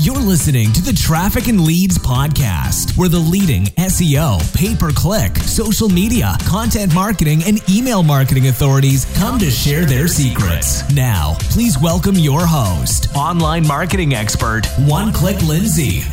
You're listening to the Traffic and Leads podcast, where the leading SEO, pay per click, social media, content marketing, and email marketing authorities come to share their secrets. Now, please welcome your host, online marketing expert, One Click Lindsay.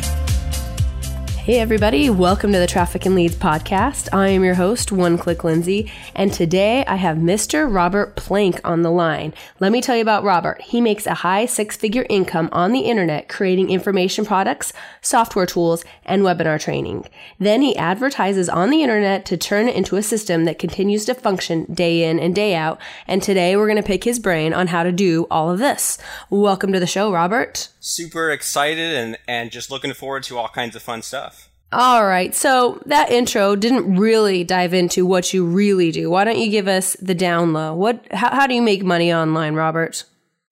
Hey, everybody, welcome to the Traffic and Leads podcast. I am your host, One Click Lindsay, and today I have Mr. Robert Plank on the line. Let me tell you about Robert. He makes a high six figure income on the internet creating information products, software tools, and webinar training. Then he advertises on the internet to turn it into a system that continues to function day in and day out. And today we're going to pick his brain on how to do all of this. Welcome to the show, Robert. Super excited and, and just looking forward to all kinds of fun stuff. All right. So that intro didn't really dive into what you really do. Why don't you give us the down low? What how, how do you make money online, Robert?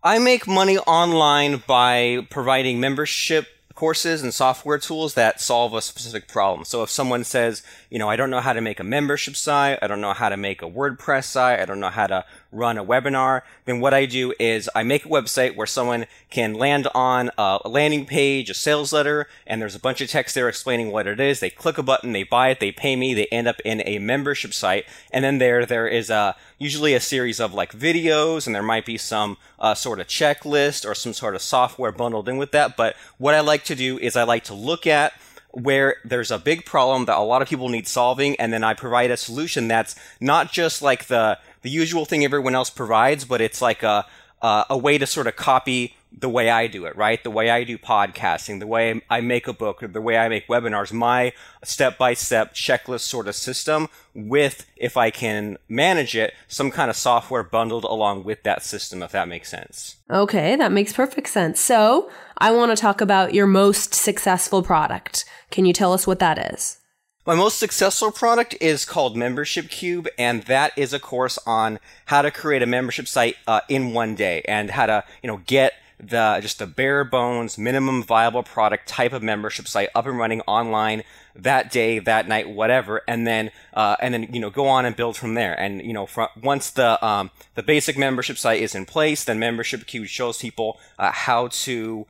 I make money online by providing membership courses and software tools that solve a specific problem. So if someone says, you know, I don't know how to make a membership site, I don't know how to make a WordPress site, I don't know how to run a webinar, then what I do is I make a website where someone can land on a landing page, a sales letter, and there's a bunch of text there explaining what it is. They click a button, they buy it, they pay me, they end up in a membership site, and then there there is a usually a series of like videos, and there might be some uh, sort of checklist or some sort of software bundled in with that. But what I like to do is I like to look at where there's a big problem that a lot of people need solving, and then I provide a solution that's not just like the the usual thing everyone else provides, but it's like a uh, a way to sort of copy the way I do it, right? The way I do podcasting, the way I make a book, or the way I make webinars, my step by step checklist sort of system with, if I can manage it, some kind of software bundled along with that system, if that makes sense. Okay, that makes perfect sense. So I want to talk about your most successful product. Can you tell us what that is? My most successful product is called Membership Cube, and that is a course on how to create a membership site uh, in one day and how to, you know, get the just the bare bones minimum viable product type of membership site up and running online that day, that night, whatever, and then uh, and then you know go on and build from there. And you know, from, once the um, the basic membership site is in place, then Membership Cube shows people uh, how to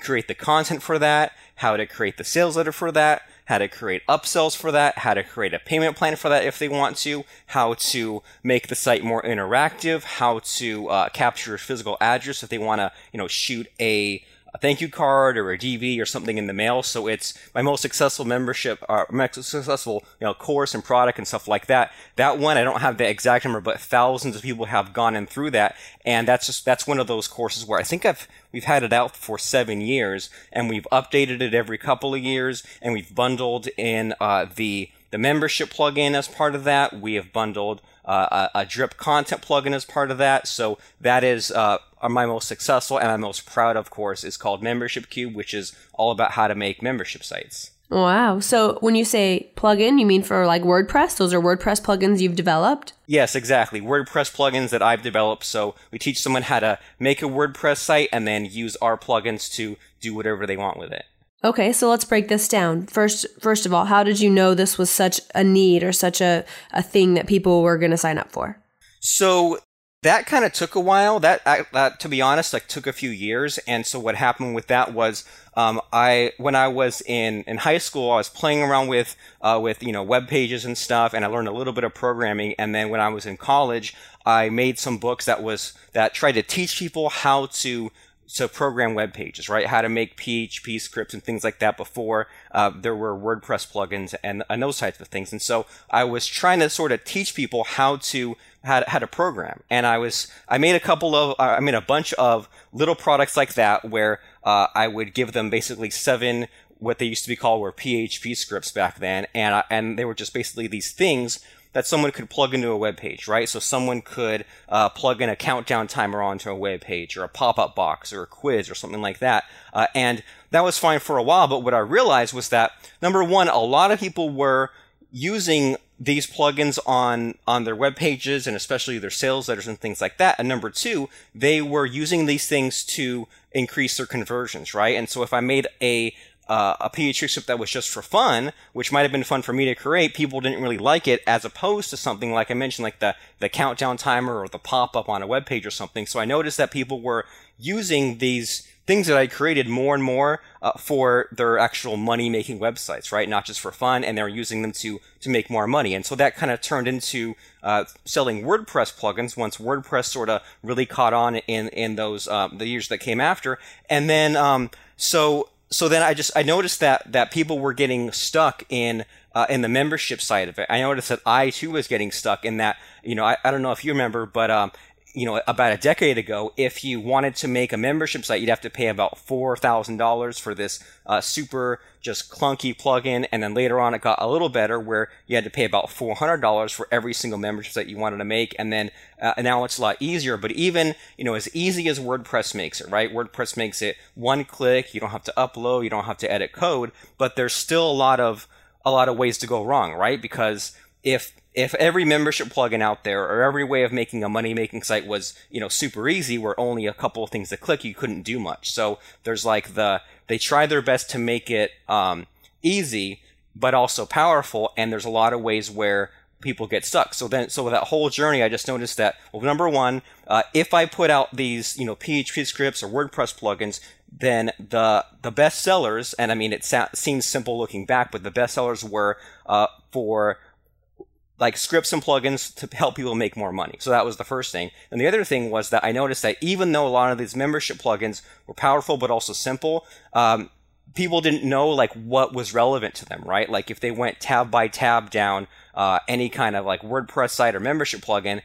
create the content for that, how to create the sales letter for that, how to create upsells for that, how to create a payment plan for that if they want to, how to make the site more interactive, how to uh, capture a physical address if they want to, you know, shoot a a thank you card or a DV or something in the mail. So it's my most successful membership, uh, most successful you know course and product and stuff like that. That one I don't have the exact number, but thousands of people have gone in through that, and that's just that's one of those courses where I think I've we've had it out for seven years, and we've updated it every couple of years, and we've bundled in uh, the the membership plugin as part of that. We have bundled uh, a, a, drip content plugin as part of that. So that is uh, my most successful and I'm most proud of course is called Membership Cube, which is all about how to make membership sites. Wow. So when you say plugin, you mean for like WordPress? Those are WordPress plugins you've developed? Yes, exactly. WordPress plugins that I've developed. So we teach someone how to make a WordPress site and then use our plugins to do whatever they want with it. Okay, so let's break this down. First first of all, how did you know this was such a need or such a, a thing that people were going to sign up for? So that kind of took a while. That, that, to be honest, like took a few years. And so what happened with that was, um, I when I was in in high school, I was playing around with uh, with you know web pages and stuff, and I learned a little bit of programming. And then when I was in college, I made some books that was that tried to teach people how to to program web pages, right? How to make PHP scripts and things like that before uh, there were WordPress plugins and, and those types of things. And so I was trying to sort of teach people how to how to, how to program. And I was I made a couple of uh, I made a bunch of little products like that where uh, I would give them basically seven what they used to be called were PHP scripts back then, and and they were just basically these things that someone could plug into a web page, right? So someone could uh, plug in a countdown timer onto a web page or a pop-up box or a quiz or something like that. Uh, and that was fine for a while, but what I realized was that number one, a lot of people were using these plugins on on their web pages and especially their sales letters and things like that. And number two, they were using these things to increase their conversions, right? And so if I made a uh, a PHP script that was just for fun, which might have been fun for me to create, people didn't really like it, as opposed to something like I mentioned, like the, the countdown timer or the pop up on a web page or something. So I noticed that people were using these things that I created more and more uh, for their actual money making websites, right? Not just for fun, and they're using them to to make more money. And so that kind of turned into uh, selling WordPress plugins once WordPress sort of really caught on in in those um, the years that came after. And then um, so so then I just I noticed that that people were getting stuck in uh, in the membership side of it. I noticed that I too was getting stuck in that. You know, I, I don't know if you remember, but um, you know, about a decade ago, if you wanted to make a membership site, you'd have to pay about four thousand dollars for this uh, super just clunky plugin, and then later on it got a little better where you had to pay about four hundred dollars for every single membership site you wanted to make, and then uh, now it's a lot easier. But even you know, as easy as WordPress makes it, right? WordPress makes it one click. You don't have to upload. You don't have to edit code, but there's still a lot of a lot of ways to go wrong, right? Because if if every membership plugin out there or every way of making a money making site was you know super easy where only a couple of things to click you couldn't do much. So there's like the they try their best to make it um, easy but also powerful and there's a lot of ways where people get stuck. So then so with that whole journey i just noticed that well number one uh, if i put out these you know php scripts or wordpress plugins then the the best sellers and i mean it sa- seems simple looking back but the best sellers were uh, for like scripts and plugins to help people make more money. So that was the first thing. And the other thing was that I noticed that even though a lot of these membership plugins were powerful but also simple, um, people didn't know like what was relevant to them, right? Like if they went tab by tab down uh, any kind of like WordPress site or membership plugin,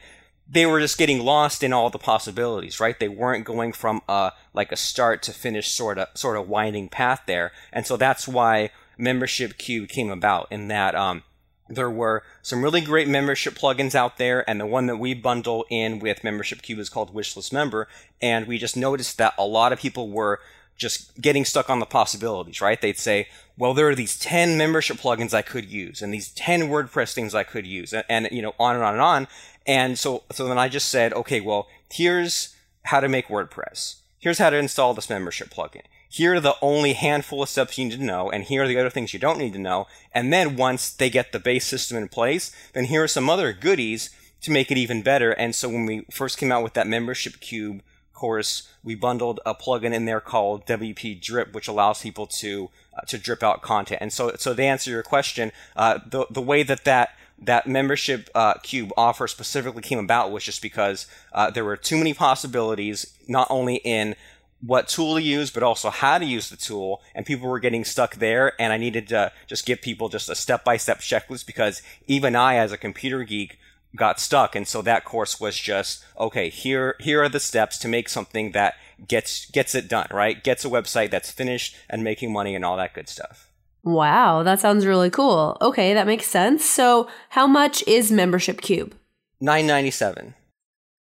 they were just getting lost in all the possibilities, right? They weren't going from a like a start to finish sort of sort of winding path there, and so that's why Membership Cube came about. In that, um, there were some really great membership plugins out there, and the one that we bundle in with Membership Cube is called Wishlist Member. And we just noticed that a lot of people were just getting stuck on the possibilities, right? They'd say, well, there are these 10 membership plugins I could use, and these 10 WordPress things I could use, and, and you know, on and on and on. And so, so then I just said, okay, well, here's how to make WordPress. Here's how to install this membership plugin here are the only handful of steps you need to know, and here are the other things you don't need to know. And then once they get the base system in place, then here are some other goodies to make it even better. And so when we first came out with that membership cube course, we bundled a plugin in there called WP Drip, which allows people to uh, to drip out content. And so, so to answer your question, uh, the the way that that that membership uh, cube offer specifically came about was just because uh, there were too many possibilities, not only in what tool to use, but also how to use the tool. And people were getting stuck there. And I needed to just give people just a step by step checklist because even I, as a computer geek, got stuck. And so that course was just, okay, here, here are the steps to make something that gets, gets it done, right? Gets a website that's finished and making money and all that good stuff. Wow, that sounds really cool. Okay, that makes sense. So, how much is Membership Cube? 997.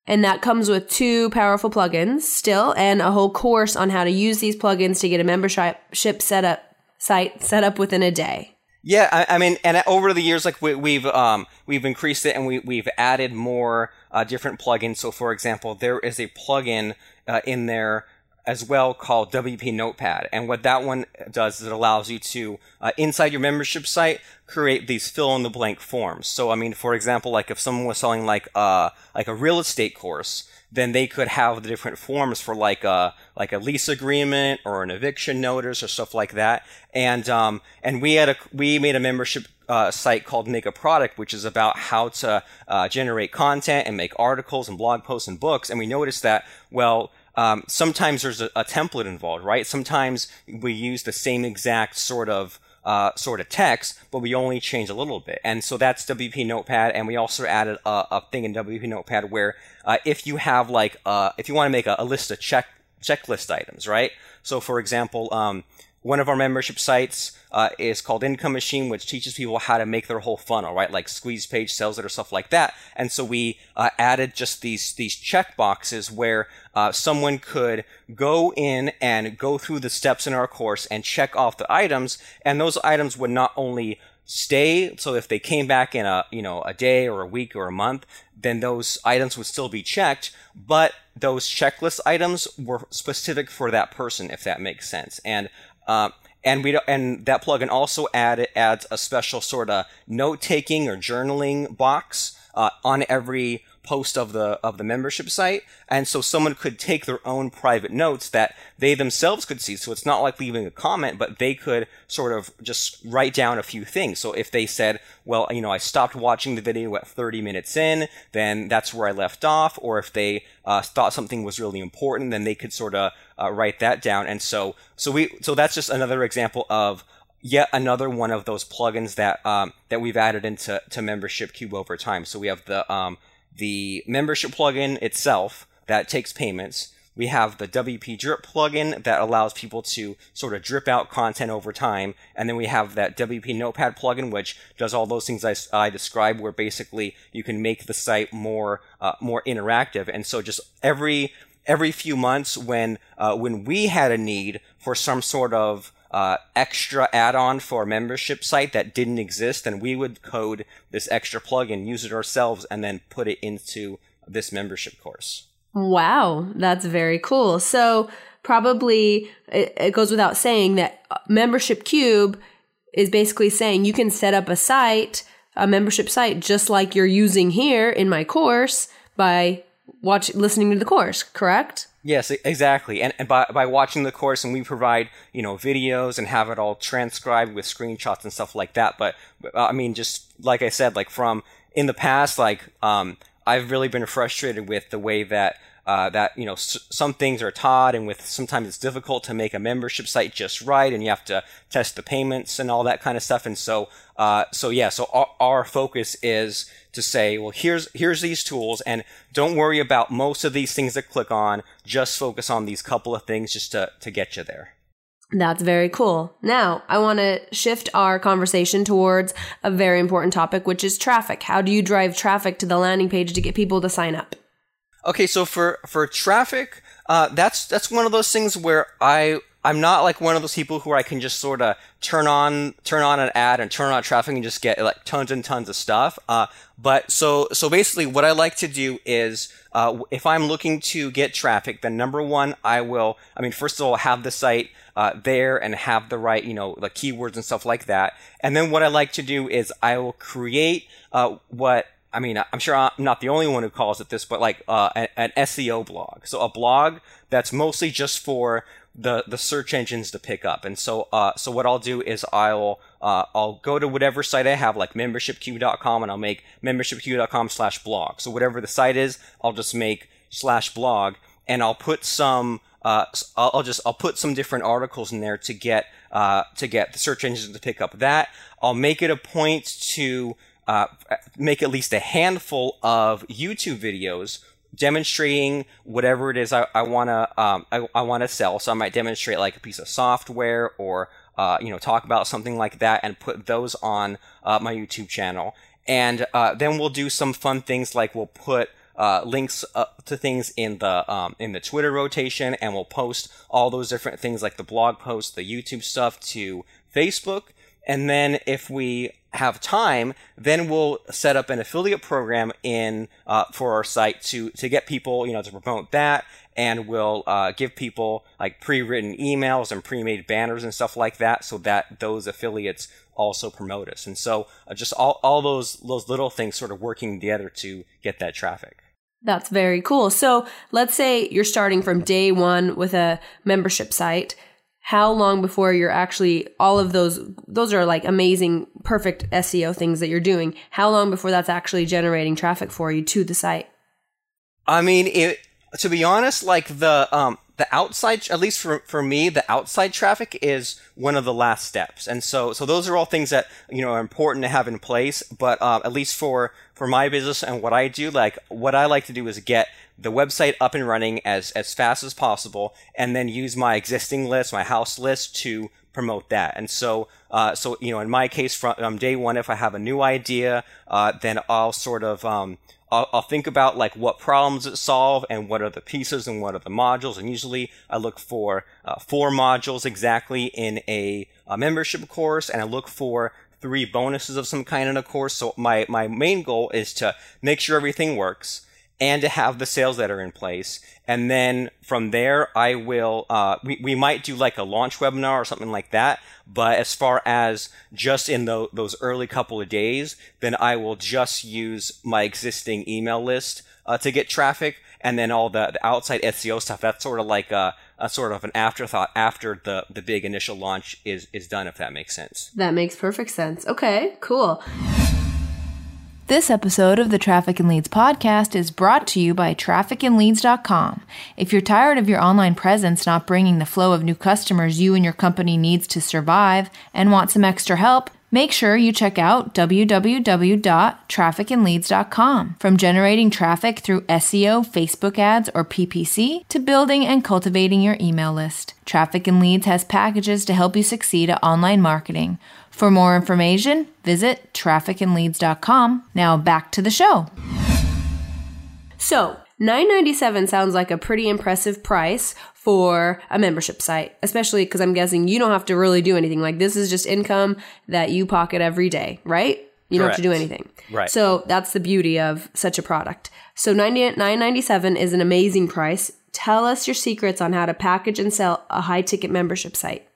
And that comes with two powerful plugins still and a whole course on how to use these plugins to get a membership set up site set up within a day. Yeah, I, I mean, and over the years, like we, have um, we've increased it and we we've added more uh, different plugins. So, for example, there is a plugin uh, in there as well called WP Notepad. And what that one does is it allows you to, uh, inside your membership site, create these fill in the blank forms. So, I mean, for example, like if someone was selling like uh, like a real estate course, then they could have the different forms for like a like a lease agreement or an eviction notice or stuff like that. And um, and we had a we made a membership uh, site called Make a Product, which is about how to uh, generate content and make articles and blog posts and books. And we noticed that well um, sometimes there's a, a, template involved, right? Sometimes we use the same exact sort of uh, sort of text, but we only change a little bit. And so that's WP Notepad, and we also added a, a thing in WP Notepad where uh, if you have like uh, if you want to make a, a, list of check checklist items, right? So for example, um, one of our membership sites uh, is called Income Machine, which teaches people how to make their whole funnel, right? Like squeeze page, sales letter, stuff like that. And so we uh, added just these these check boxes where uh, someone could go in and go through the steps in our course and check off the items, and those items would not only stay so if they came back in a you know a day or a week or a month then those items would still be checked but those checklist items were specific for that person if that makes sense and uh, and we and that plugin also add, adds a special sort of note taking or journaling box uh, on every post of the of the membership site, and so someone could take their own private notes that they themselves could see. So it's not like leaving a comment, but they could sort of just write down a few things. So if they said, "Well, you know, I stopped watching the video at 30 minutes in," then that's where I left off. Or if they uh, thought something was really important, then they could sort of uh, write that down. And so so we so that's just another example of yet another one of those plugins that um, that we've added into to Membership Cube over time. So we have the um, the membership plugin itself that takes payments. We have the WP Drip plugin that allows people to sort of drip out content over time. And then we have that WP Notepad plugin, which does all those things I, I described, where basically you can make the site more, uh, more interactive. And so just every, every few months when, uh, when we had a need for some sort of, uh, extra add-on for a membership site that didn't exist, and we would code this extra plugin, use it ourselves, and then put it into this membership course. Wow, that's very cool. So probably it, it goes without saying that Membership Cube is basically saying you can set up a site, a membership site, just like you're using here in my course by watch listening to the course. Correct? Yes, exactly. And, and by, by watching the course, and we provide, you know, videos and have it all transcribed with screenshots and stuff like that. But, uh, I mean, just like I said, like from in the past, like, um, I've really been frustrated with the way that uh, that you know s- some things are taught, and with sometimes it's difficult to make a membership site just right, and you have to test the payments and all that kind of stuff. And so, uh, so yeah, so our, our, focus is to say, well, here's here's these tools, and don't worry about most of these things that click on. Just focus on these couple of things just to to get you there. That's very cool. Now, I want to shift our conversation towards a very important topic, which is traffic. How do you drive traffic to the landing page to get people to sign up? Okay, so for for traffic, uh, that's that's one of those things where I I'm not like one of those people who I can just sort of turn on turn on an ad and turn on traffic and just get like tons and tons of stuff. Uh, but so so basically, what I like to do is uh, if I'm looking to get traffic, then number one, I will. I mean, first of all, have the site uh, there and have the right you know the keywords and stuff like that. And then what I like to do is I will create uh, what I mean, I'm sure I'm not the only one who calls it this, but like uh, an, SEO blog. So a blog that's mostly just for the the search engines to pick up. And so uh, so what I'll do is I'll uh, I'll go to whatever site I have, like membershipcube.com, and I'll make membershipcube.com slash blog. So whatever the site is, I'll just make slash blog, and I'll put some. Uh, I'll just I'll put some different articles in there to get uh, to get the search engines to pick up that. I'll make it a point to uh, make at least a handful of YouTube videos demonstrating whatever it is I, I wanna um, I, I wanna sell. So I might demonstrate like a piece of software or uh, you know talk about something like that and put those on uh, my YouTube channel. And uh, then we'll do some fun things like we'll put uh, links to things in the um, in the Twitter rotation, and we'll post all those different things like the blog post, the YouTube stuff to Facebook. And then if we have time, then we'll set up an affiliate program in uh, for our site to to get people, you know, to promote that, and we'll uh, give people like pre-written emails and pre-made banners and stuff like that, so that those affiliates also promote us. And so uh, just all all those those little things sort of working together to get that traffic. That's very cool. So let's say you're starting from day one with a membership site how long before you're actually all of those those are like amazing perfect SEO things that you're doing. How long before that's actually generating traffic for you to the site? I mean it, to be honest like the um the outside at least for for me the outside traffic is one of the last steps. And so so those are all things that you know are important to have in place. But uh, at least for for my business and what I do like what I like to do is get the website up and running as, as fast as possible and then use my existing list, my house list to promote that. And so, uh, so, you know, in my case, from um, day one, if I have a new idea, uh, then I'll sort of, um, I'll, I'll, think about like what problems it solve and what are the pieces and what are the modules. And usually I look for uh, four modules exactly in a, a membership course and I look for three bonuses of some kind in a course. So my, my main goal is to make sure everything works and to have the sales that are in place. And then from there, I will, uh, we, we might do like a launch webinar or something like that. But as far as just in the, those early couple of days, then I will just use my existing email list. uh, to get traffic, and then all the, the outside SEO stuff. That's sort of like a, a sort of an afterthought after the the big initial launch is is done. If that makes sense. That makes perfect sense. Okay, cool. This episode of the Traffic and Leads podcast is brought to you by trafficandleads.com. If you're tired of your online presence not bringing the flow of new customers you and your company needs to survive and want some extra help, make sure you check out www.trafficandleads.com. From generating traffic through SEO, Facebook ads, or PPC to building and cultivating your email list, Traffic and Leads has packages to help you succeed at online marketing. For more information, visit trafficandleads.com. Now back to the show. So, 997 sounds like a pretty impressive price for a membership site, especially because I'm guessing you don't have to really do anything. Like this is just income that you pocket every day, right? You don't have to do anything. Right. So that's the beauty of such a product. So 90 997 is an amazing price. Tell us your secrets on how to package and sell a high ticket membership site.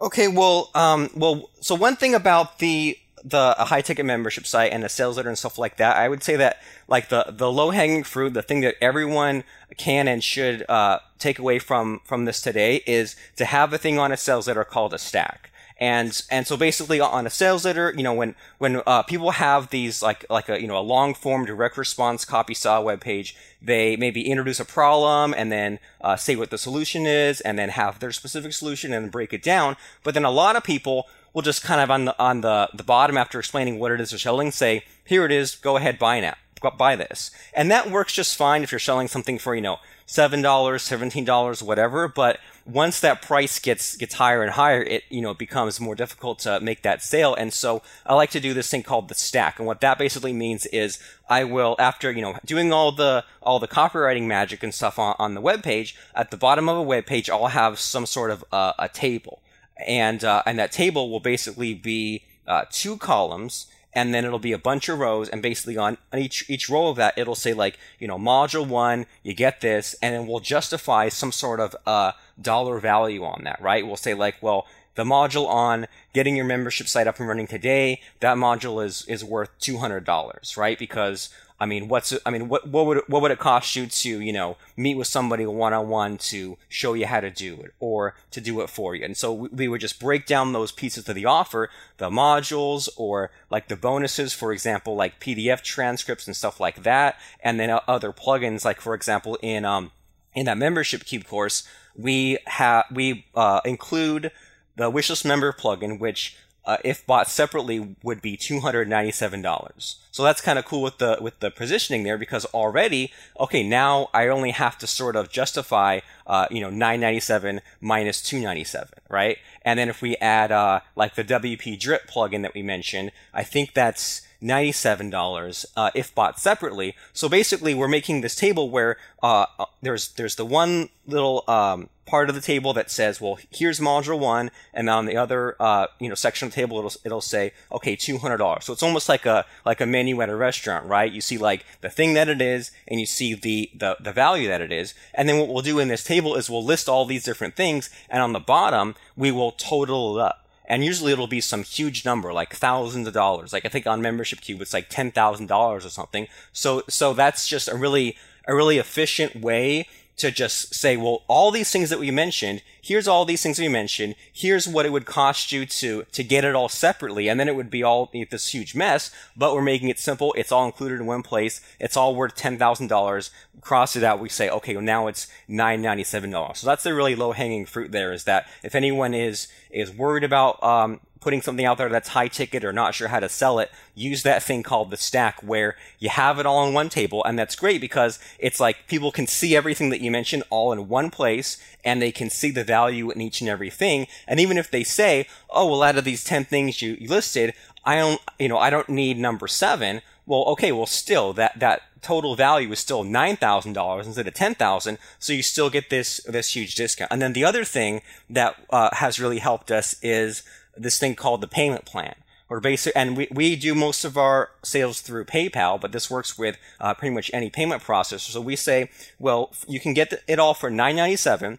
Okay, well, um, well, so one thing about the the high ticket membership site and the sales letter and stuff like that, I would say that like the the low hanging fruit, the thing that everyone can and should uh, take away from from this today is to have a thing on a sales letter called a stack. And and so basically on a sales letter, you know, when when uh, people have these like like a you know a long form direct response copy style web page, they maybe introduce a problem and then uh, say what the solution is, and then have their specific solution and break it down. But then a lot of people will just kind of on the on the the bottom after explaining what it is they're selling, say, here it is, go ahead buy now, buy this, and that works just fine if you're selling something for you know seven dollars, seventeen dollars, whatever. But once that price gets gets higher and higher, it you know it becomes more difficult to make that sale. And so I like to do this thing called the stack. And what that basically means is I will after you know doing all the all the copywriting magic and stuff on, on the web page at the bottom of a web page, I'll have some sort of uh, a table, and uh, and that table will basically be uh, two columns and then it'll be a bunch of rows and basically on each each row of that it'll say like you know module one you get this and then we'll justify some sort of uh dollar value on that right we'll say like well the module on getting your membership site up and running today that module is is worth $200 right because I mean, what's I mean, what what would what would it cost you to you know meet with somebody one on one to show you how to do it or to do it for you? And so we, we would just break down those pieces of the offer, the modules or like the bonuses, for example, like PDF transcripts and stuff like that, and then uh, other plugins, like for example in um in that membership cube course, we have we uh, include the wishlist member plugin, which uh, if bought separately would be two hundred ninety seven dollars. So that's kind of cool with the with the positioning there because already okay now I only have to sort of justify uh, you know nine ninety seven minus two ninety seven right and then if we add uh, like the WP drip plugin that we mentioned I think that's $97 uh, if bought separately. So basically, we're making this table where uh, uh, there's there's the one little um, part of the table that says, well, here's module one, and on the other uh, you know section of the table, it'll it'll say, okay, two hundred dollars. So it's almost like a like a menu at a restaurant, right? You see like the thing that it is, and you see the the the value that it is, and then what we'll do in this table is we'll list all these different things, and on the bottom we will total it up and usually it'll be some huge number like thousands of dollars. Like i think on membership cube it's like $10000 or something. So so that's just a really a really efficient way to just say well all these things that we mentioned here's all these things we mentioned here's what it would cost you to to get it all separately and then it would be all this huge mess but we're making it simple it's all included in one place it's all worth $10000 cross it out we say okay well now it's $997 so that's the really low hanging fruit there is that if anyone is is worried about um, putting something out there that's high ticket or not sure how to sell it, use that thing called the stack where you have it all on one table. And that's great because it's like people can see everything that you mentioned all in one place and they can see the value in each and every thing. And even if they say, oh, well, out of these 10 things you, listed, I don't, you know, I don't need number seven. Well, okay, well, still that, that total value is still $9,000 instead of 10,000. So you still get this, this huge discount. And then the other thing that uh, has really helped us is this thing called the payment plan. Or basic, and we, we do most of our sales through PayPal, but this works with uh, pretty much any payment processor. So we say, well, you can get it all for nine ninety seven,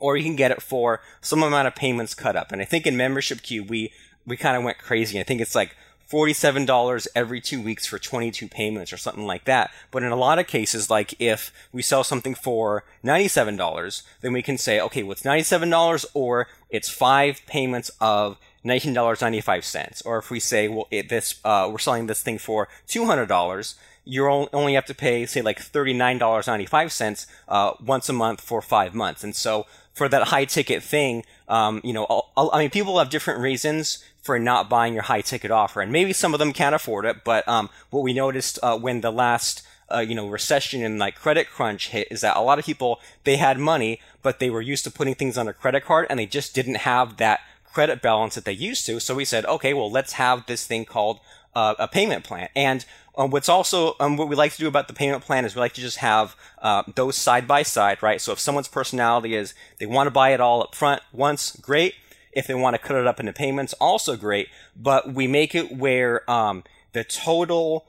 or you can get it for some amount of payments cut up. And I think in Membership Cube we we kind of went crazy. I think it's like $47 every two weeks for 22 payments or something like that. But in a lot of cases, like if we sell something for $97, then we can say, okay, well, it's $97 or it's five payments of $19.95. Or if we say, well, it, this, uh, we're selling this thing for $200, you only have to pay, say, like $39.95 uh, once a month for five months. And so for that high ticket thing, um, you know, I'll, I'll, i mean, people have different reasons for not buying your high ticket offer, and maybe some of them can't afford it. But um, what we noticed uh, when the last uh, you know recession and like credit crunch hit is that a lot of people they had money, but they were used to putting things on a credit card, and they just didn't have that credit balance that they used to. So we said, okay, well, let's have this thing called uh, a payment plan. And um, what's also um, what we like to do about the payment plan is we like to just have uh, those side by side, right? So if someone's personality is they want to buy it all up front once, great. If they want to cut it up into payments, also great. But we make it where um, the total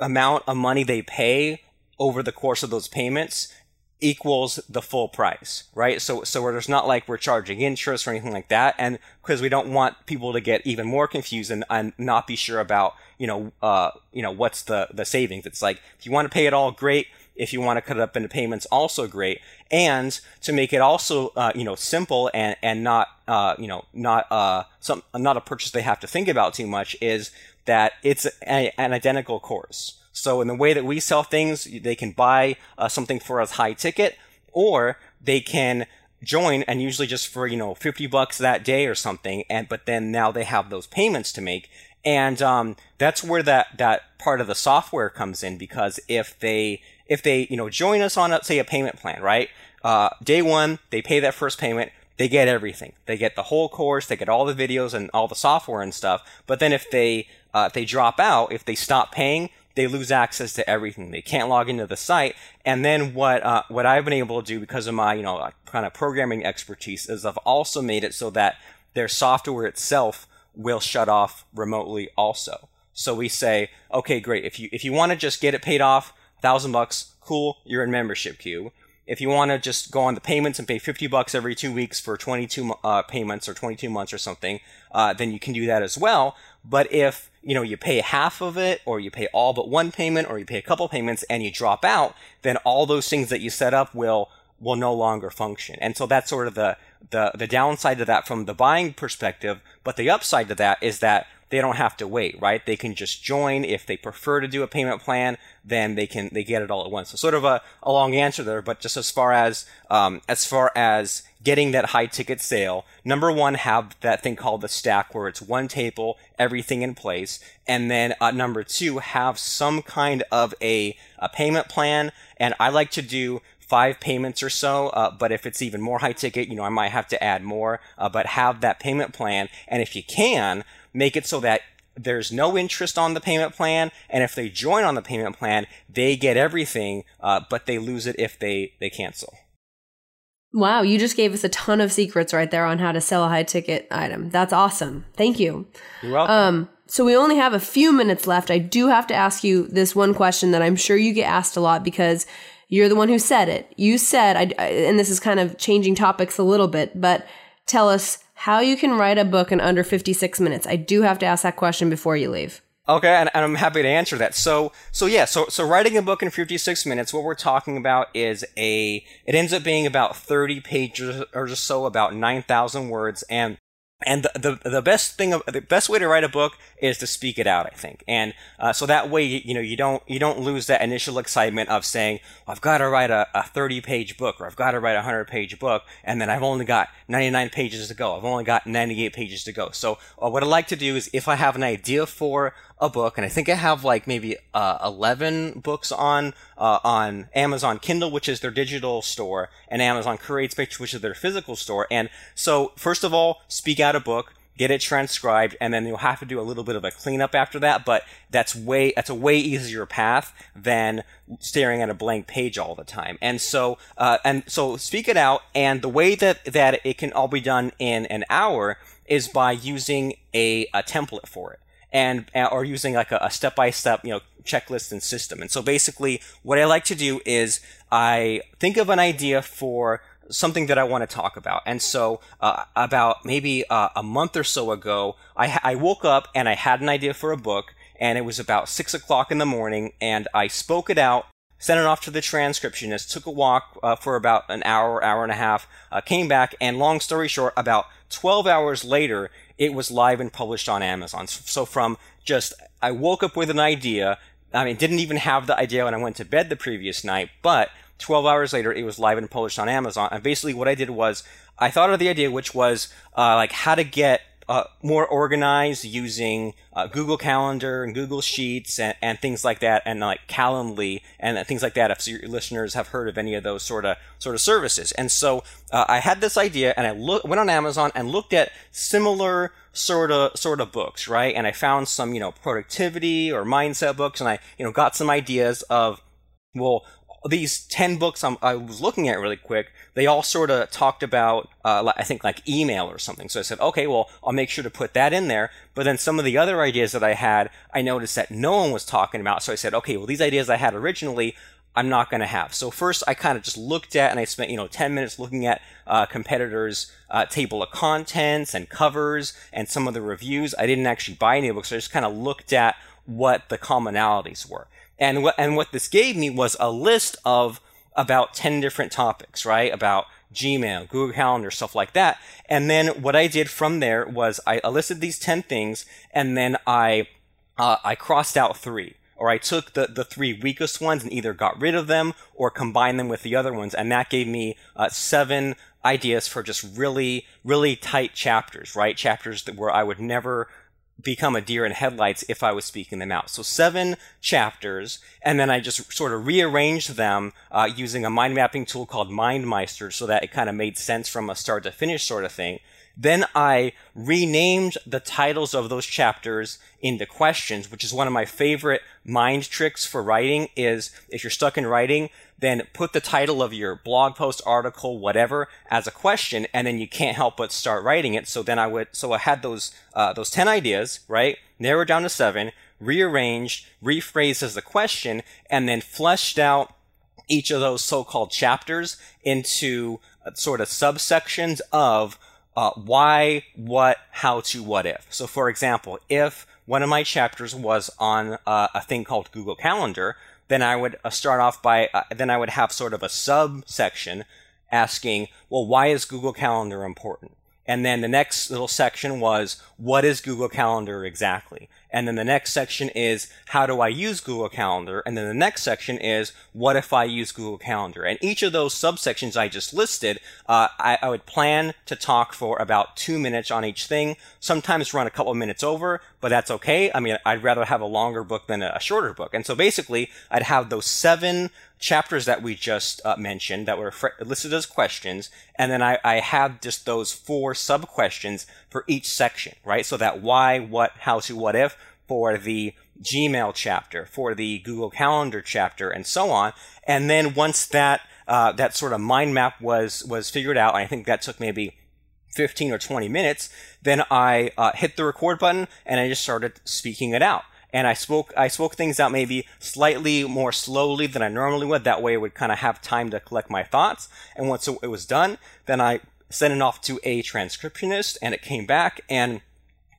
amount of money they pay over the course of those payments equals the full price, right? So, so where there's not like we're charging interest or anything like that. And because we don't want people to get even more confused and, and not be sure about, you know, uh, you know, what's the, the savings. It's like, if you want to pay it all, great. If you want to cut it up into payments, also great. And to make it also, uh, you know, simple and, and not, uh, you know, not, uh, some, not a purchase they have to think about too much is that it's a, an identical course. So in the way that we sell things, they can buy uh, something for a high ticket, or they can join and usually just for you know 50 bucks that day or something and but then now they have those payments to make. And um, that's where that that part of the software comes in because if they if they you know join us on a, say a payment plan right? Uh, day one they pay that first payment they get everything. They get the whole course they get all the videos and all the software and stuff but then if they uh, if they drop out if they stop paying they lose access to everything. They can't log into the site. And then what uh, what I've been able to do because of my you know kind of programming expertise is I've also made it so that their software itself will shut off remotely also. So we say, okay, great. If you if you want to just get it paid off, thousand bucks, cool. You're in Membership Cube. If you want to just go on the payments and pay 50 bucks every two weeks for 22 uh, payments or 22 months or something, uh, then you can do that as well. But if you know, you pay half of it, or you pay all but one payment, or you pay a couple payments, and you drop out, then all those things that you set up will will no longer function. And so that's sort of the the the downside to that from the buying perspective. But the upside to that is that they don't have to wait, right? They can just join if they prefer to do a payment plan. Then they can they get it all at once. So sort of a, a long answer there, but just as far as um, as far as getting that high ticket sale, number one, have that thing called the stack where it's one table, everything in place, and then uh, number two, have some kind of a, a payment plan. And I like to do five payments or so. Uh, but if it's even more high ticket, you know, I might have to add more. Uh, but have that payment plan, and if you can, make it so that there's no interest on the payment plan, and if they join on the payment plan, they get everything, uh, but they lose it if they they cancel. Wow, you just gave us a ton of secrets right there on how to sell a high ticket item. That's awesome. Thank you. You're welcome. Um, so we only have a few minutes left. I do have to ask you this one question that I'm sure you get asked a lot because you're the one who said it. You said, I, and this is kind of changing topics a little bit, but tell us how you can write a book in under 56 minutes. I do have to ask that question before you leave. Okay, and, and, I'm happy to answer that. So, so yeah, so so writing a book in 56 minutes. What we're talking about is a. It ends up being about 30 pages or so, about 9,000 words, and and the, the, the best thing the best way to write a book is to speak it out i think. And uh, so that way you, know you don't you don't lose that initial excitement of saying i've got to write a, a 30 page book or i've got to write a 100 page book and then i've only got 99 pages to go. I've only got 98 pages to go. So uh, what i like to do is if i have an idea for a book, and I think I have like maybe uh, eleven books on uh, on Amazon Kindle, which is their digital store, and Amazon CreateSpace, which is their physical store. And so, first of all, speak out a book, get it transcribed, and then you'll have to do a little bit of a cleanup after that. But that's way that's a way easier path than staring at a blank page all the time. And so, uh, and so, speak it out. And the way that that it can all be done in an hour is by using a, a template for it and uh, or using like a step by step you know checklist and system. And so basically, what I like to do is I think of an idea for something that I want to talk about. And so, uh, about maybe uh, a month or so ago, I, I woke up and I had an idea for a book, and it was about six o'clock in the morning, and I spoke it out. Sent it off to the transcriptionist, took a walk uh, for about an hour, hour and a half, uh, came back, and long story short, about 12 hours later, it was live and published on Amazon. So from just, I woke up with an idea, I mean, didn't even have the idea when I went to bed the previous night, but 12 hours later, it was live and published on Amazon. And basically, what I did was I thought of the idea, which was uh, like how to get uh, more organized using uh, Google Calendar and Google Sheets and, and, things like that, and like Calendly and things like that. If your listeners have heard of any of those sort of sort of services, and so uh, I had this idea, and I look, went on Amazon and looked at similar sort of sort of books, right? And I found some you know productivity or mindset books, and I you know got some ideas of well these 10 books I'm, i was looking at really quick, they all sort of talked about, uh, I think, like email or something. So I said, okay, well, I'll make sure to put that in there. But then some of the other ideas that I had, I noticed that no one was talking about. So I said, okay, well, these ideas I had originally, I'm not going to have. So first, I kind of just looked at and I spent, you know, 10 minutes looking at uh, competitors' uh, table of contents and covers and some of the reviews. I didn't actually buy any books. I just kind of looked at what the commonalities were. And what, and what this gave me was a list of about 10 different topics, right? About Gmail, Google Calendar, stuff like that. And then what I did from there was I listed these 10 things and then I, uh, I crossed out three. Or I took the, the three weakest ones and either got rid of them or combined them with the other ones. And that gave me uh, seven ideas for just really, really tight chapters, right? Chapters that where I would never become a deer in headlights if I was speaking them out. So seven chapters, and then I just sort of rearranged them uh, using a mind mapping tool called MindMeister so that it kind of made sense from a start to finish sort of thing. Then I renamed the titles of those chapters into questions, which is one of my favorite mind tricks for writing is if you're stuck in writing, then put the title of your blog post, article, whatever as a question, and then you can't help but start writing it. So then I would, so I had those, uh, those 10 ideas, right? Narrowed down to seven, rearranged, rephrased as a question, and then fleshed out each of those so-called chapters into uh, sort of subsections of uh, why, what, how to, what if. So for example, if one of my chapters was on uh, a thing called Google Calendar, then I would uh, start off by, uh, then I would have sort of a subsection asking, well, why is Google Calendar important? And then the next little section was, what is Google Calendar exactly? And then the next section is, how do I use Google Calendar? And then the next section is, what if I use Google Calendar? And each of those subsections I just listed, uh, I, I, would plan to talk for about two minutes on each thing, sometimes run a couple minutes over, but that's okay. I mean, I'd rather have a longer book than a, shorter book. And so basically, I'd have those seven chapters that we just uh, mentioned that were fr- listed as questions, and then I, I have just those four sub questions for each section, right? So that why, what, how to, what if for the Gmail chapter, for the Google Calendar chapter, and so on. And then once that uh, that sort of mind map was was figured out, I think that took maybe 15 or 20 minutes. Then I uh, hit the record button and I just started speaking it out and I spoke I spoke things out maybe slightly more slowly than I normally would. That way, I would kind of have time to collect my thoughts. And once it was done, then I sent it off to a transcriptionist, and it came back. And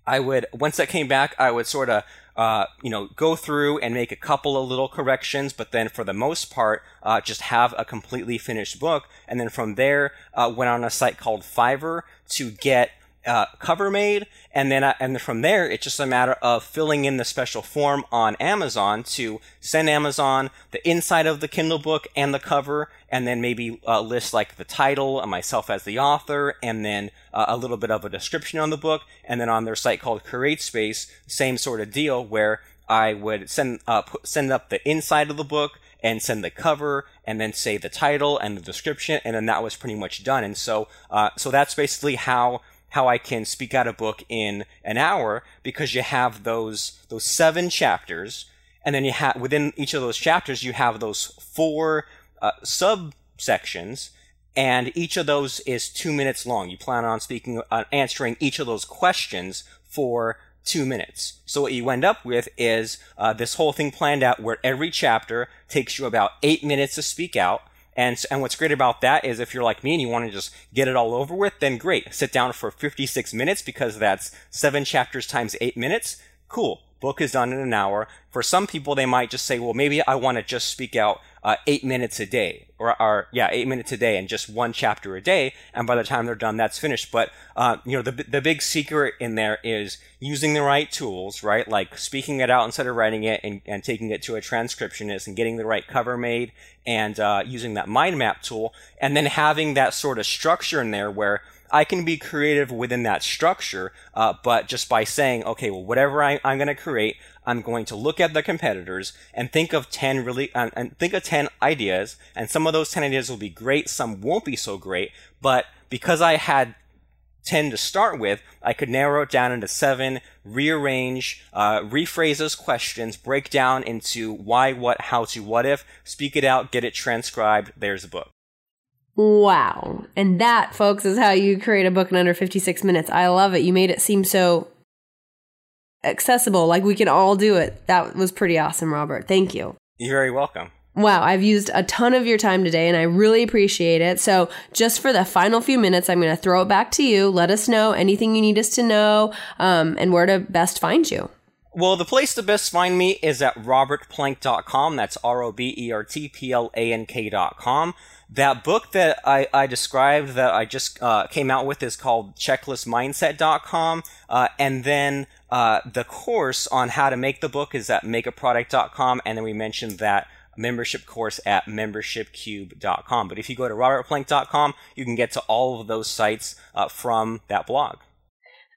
I would once that came back, I would sort of uh, you know, go through and make a couple of little corrections, but then for the most part, uh, just have a completely finished book. And then from there, uh, went on a site called Fiverr to get uh, cover made, and then uh, and from there it's just a matter of filling in the special form on Amazon to send Amazon the inside of the Kindle book and the cover, and then maybe uh, list like the title and myself as the author, and then uh, a little bit of a description on the book, and then on their site called CreateSpace, same sort of deal where I would send uh, put, send up the inside of the book and send the cover and then say the title and the description and then that was pretty much done. And so uh, so that's basically how how I can speak out a book in an hour because you have those those seven chapters, and then you have within each of those chapters you have those four uh, subsections, and each of those is two minutes long. You plan on speaking, uh, answering each of those questions for two minutes. So what you end up with is uh, this whole thing planned out where every chapter takes you about eight minutes to speak out, And, and what's great about that is if you're like me and you want to just get it all over with, then great. Sit down for 56 minutes because that's seven chapters times eight minutes. Cool. Book is done in an hour. For some people, they might just say, well, maybe I want to just speak out uh, eight minutes a day, or, or, yeah, eight minutes a day, and just one chapter a day. And by the time they're done, that's finished. But uh, you know, the the big secret in there is using the right tools, right? Like speaking it out instead of writing it, and, and taking it to a transcriptionist, and getting the right cover made, and uh, using that mind map tool, and then having that sort of structure in there where I can be creative within that structure, uh, but just by saying, okay, well, whatever I, am going to create, I'm going to look at the competitors and think of 10 really, and think of 10 ideas, and some of those 10 ideas will be great, some won't be so great, but because I had 10 to start with, I could narrow it down into seven, rearrange, uh, rephrase those questions, break down into why, what, how to, what if, speak it out, get it transcribed, there's a book. Wow. And that, folks, is how you create a book in under 56 minutes. I love it. You made it seem so accessible, like we can all do it. That was pretty awesome, Robert. Thank you. You're very welcome. Wow, I've used a ton of your time today and I really appreciate it. So, just for the final few minutes, I'm going to throw it back to you. Let us know anything you need us to know um, and where to best find you. Well, the place to best find me is at robertplank.com. That's R O B E R T P L A N K.com. That book that I, I described that I just uh, came out with is called checklistmindset.com. Uh, and then uh, the course on how to make the book is at makeaproduct.com. And then we mentioned that membership course at membershipcube.com. But if you go to robertplank.com, you can get to all of those sites uh, from that blog.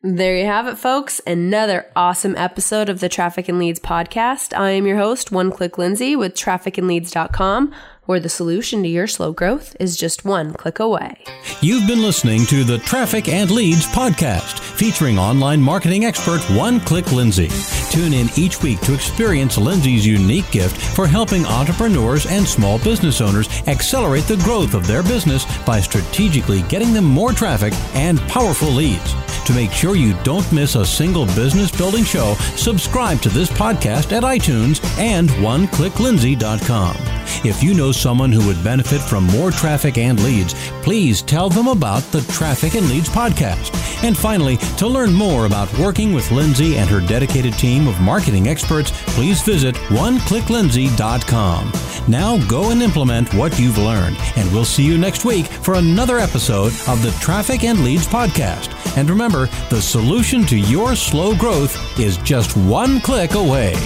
There you have it, folks. Another awesome episode of the Traffic and Leads podcast. I am your host, One Click Lindsay with trafficandleads.com where the solution to your slow growth is just one click away. You've been listening to the Traffic and Leads podcast, featuring online marketing expert One Click Lindsay. Tune in each week to experience Lindsay's unique gift for helping entrepreneurs and small business owners accelerate the growth of their business by strategically getting them more traffic and powerful leads. To make sure you don't miss a single business building show, subscribe to this podcast at iTunes and oneclicklindsay.com. If you know someone who would benefit from more traffic and leads, please tell them about the Traffic and Leads podcast. And finally, to learn more about working with Lindsay and her dedicated team of marketing experts, please visit oneclicklindsay.com. Now go and implement what you've learned, and we'll see you next week for another episode of the Traffic and Leads podcast. And remember, the solution to your slow growth is just one click away.